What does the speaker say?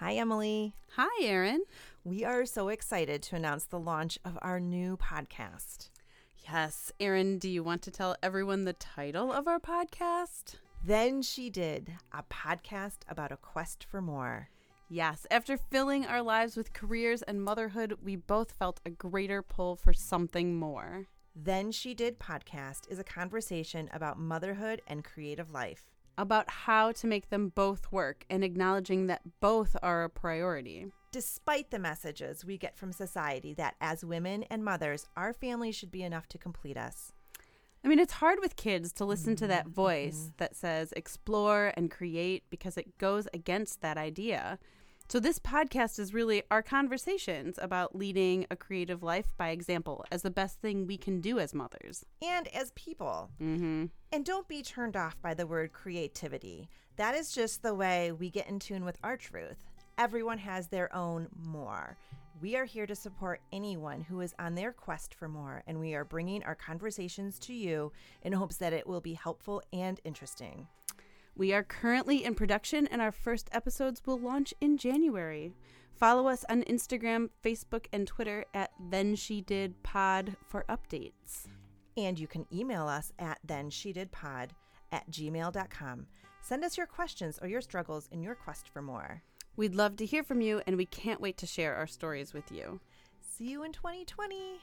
Hi, Emily. Hi, Erin. We are so excited to announce the launch of our new podcast. Yes, Erin, do you want to tell everyone the title of our podcast? Then She Did, a podcast about a quest for more. Yes, after filling our lives with careers and motherhood, we both felt a greater pull for something more. Then She Did podcast is a conversation about motherhood and creative life. About how to make them both work and acknowledging that both are a priority. Despite the messages we get from society that as women and mothers, our family should be enough to complete us. I mean, it's hard with kids to listen to that mm-hmm, mm-hmm. voice that says explore and create because it goes against that idea. So, this podcast is really our conversations about leading a creative life by example as the best thing we can do as mothers. And as people. Mm-hmm. And don't be turned off by the word creativity. That is just the way we get in tune with our truth. Everyone has their own more. We are here to support anyone who is on their quest for more, and we are bringing our conversations to you in hopes that it will be helpful and interesting. We are currently in production, and our first episodes will launch in January. Follow us on Instagram, Facebook, and Twitter at Then She Did Pod for updates. And you can email us at thenshedidpod at gmail.com. Send us your questions or your struggles in your quest for more. We'd love to hear from you, and we can't wait to share our stories with you. See you in 2020.